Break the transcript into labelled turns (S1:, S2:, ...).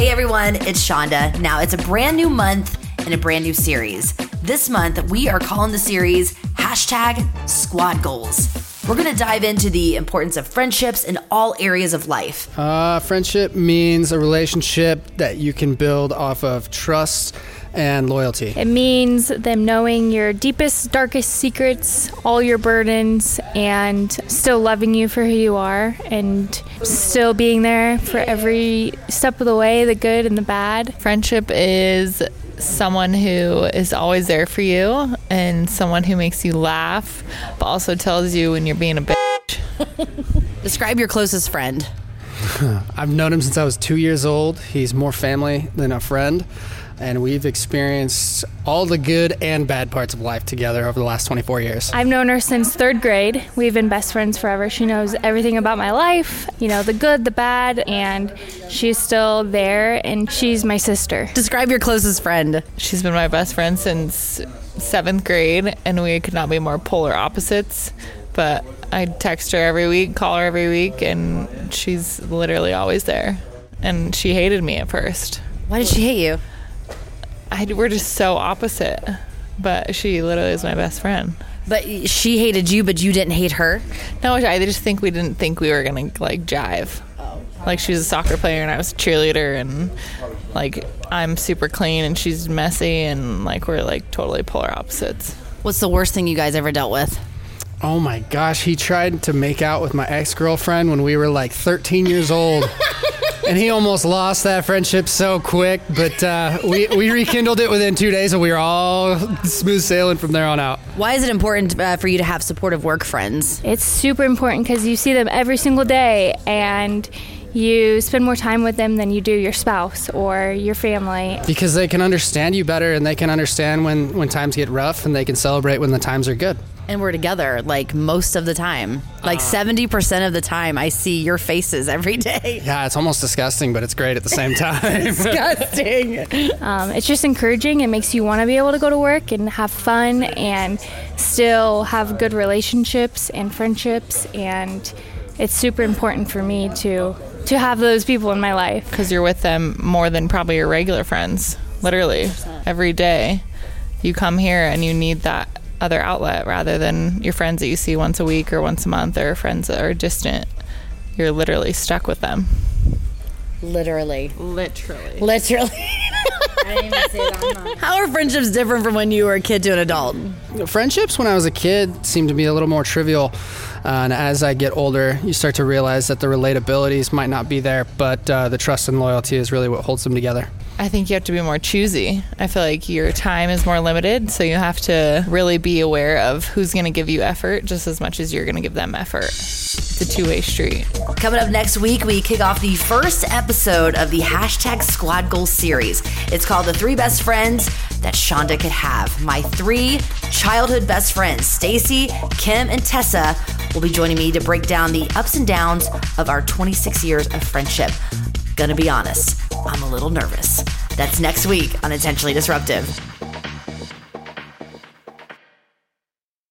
S1: Hey everyone, it's Shonda. Now it's a brand new month and a brand new series. This month we are calling the series hashtag squad goals. We're gonna dive into the importance of friendships in all areas of life.
S2: Uh, friendship means a relationship that you can build off of trust and loyalty.
S3: It means them knowing your deepest, darkest secrets, all your burdens, and still loving you for who you are, and still being there for every step of the way the good and the bad.
S4: Friendship is someone who is always there for you and someone who makes you laugh, but also tells you when you're being a bitch.
S1: Describe your closest friend.
S2: I've known him since I was two years old. He's more family than a friend. And we've experienced all the good and bad parts of life together over the last 24 years.
S3: I've known her since third grade. We've been best friends forever. She knows everything about my life, you know, the good, the bad, and she's still there, and she's my sister.
S1: Describe your closest friend.
S4: She's been my best friend since seventh grade, and we could not be more polar opposites. But I text her every week, call her every week, and she's literally always there. And she hated me at first.
S1: Why did she hate you?
S4: I, we're just so opposite, but she literally is my best friend.
S1: But she hated you, but you didn't hate her.
S4: No, I just think we didn't think we were gonna like jive. Oh. Like she was a soccer player and I was a cheerleader, and like I'm super clean and she's messy, and like we're like totally polar opposites.
S1: What's the worst thing you guys ever dealt with?
S2: Oh my gosh, he tried to make out with my ex girlfriend when we were like 13 years old. and he almost lost that friendship so quick, but uh, we, we rekindled it within two days and we were all smooth sailing from there on out.
S1: Why is it important uh, for you to have supportive work friends?
S3: It's super important because you see them every single day, and you spend more time with them than you do your spouse or your family.
S2: Because they can understand you better and they can understand when, when times get rough and they can celebrate when the times are good.
S1: And we're together like most of the time. Like 70% of the time, I see your faces every day.
S2: Yeah, it's almost disgusting, but it's great at the same time.
S1: Disgusting.
S3: Um, it's just encouraging. It makes you want to be able to go to work and have fun and still have good relationships and friendships. And it's super important for me to to have those people in my life.
S4: Because you're with them more than probably your regular friends, literally every day. You come here and you need that other outlet rather than your friends that you see once a week or once a month or friends that are distant. You're literally stuck with them.
S1: Literally.
S4: Literally.
S1: Literally.
S5: I didn't even say that. I'm not.
S1: How are friendships different from when you were a kid to an adult?
S2: Friendships when I was a kid seemed to be a little more trivial. Uh, and as I get older, you start to realize that the relatabilities might not be there, but uh, the trust and loyalty is really what holds them together.
S4: I think you have to be more choosy. I feel like your time is more limited, so you have to really be aware of who's going to give you effort just as much as you're going to give them effort. A two way street.
S1: Coming up next week, we kick off the first episode of the hashtag Squad Goals series. It's called The Three Best Friends That Shonda Could Have. My three childhood best friends, Stacy, Kim, and Tessa, will be joining me to break down the ups and downs of our 26 years of friendship. Gonna be honest, I'm a little nervous. That's next week on Intentionally Disruptive.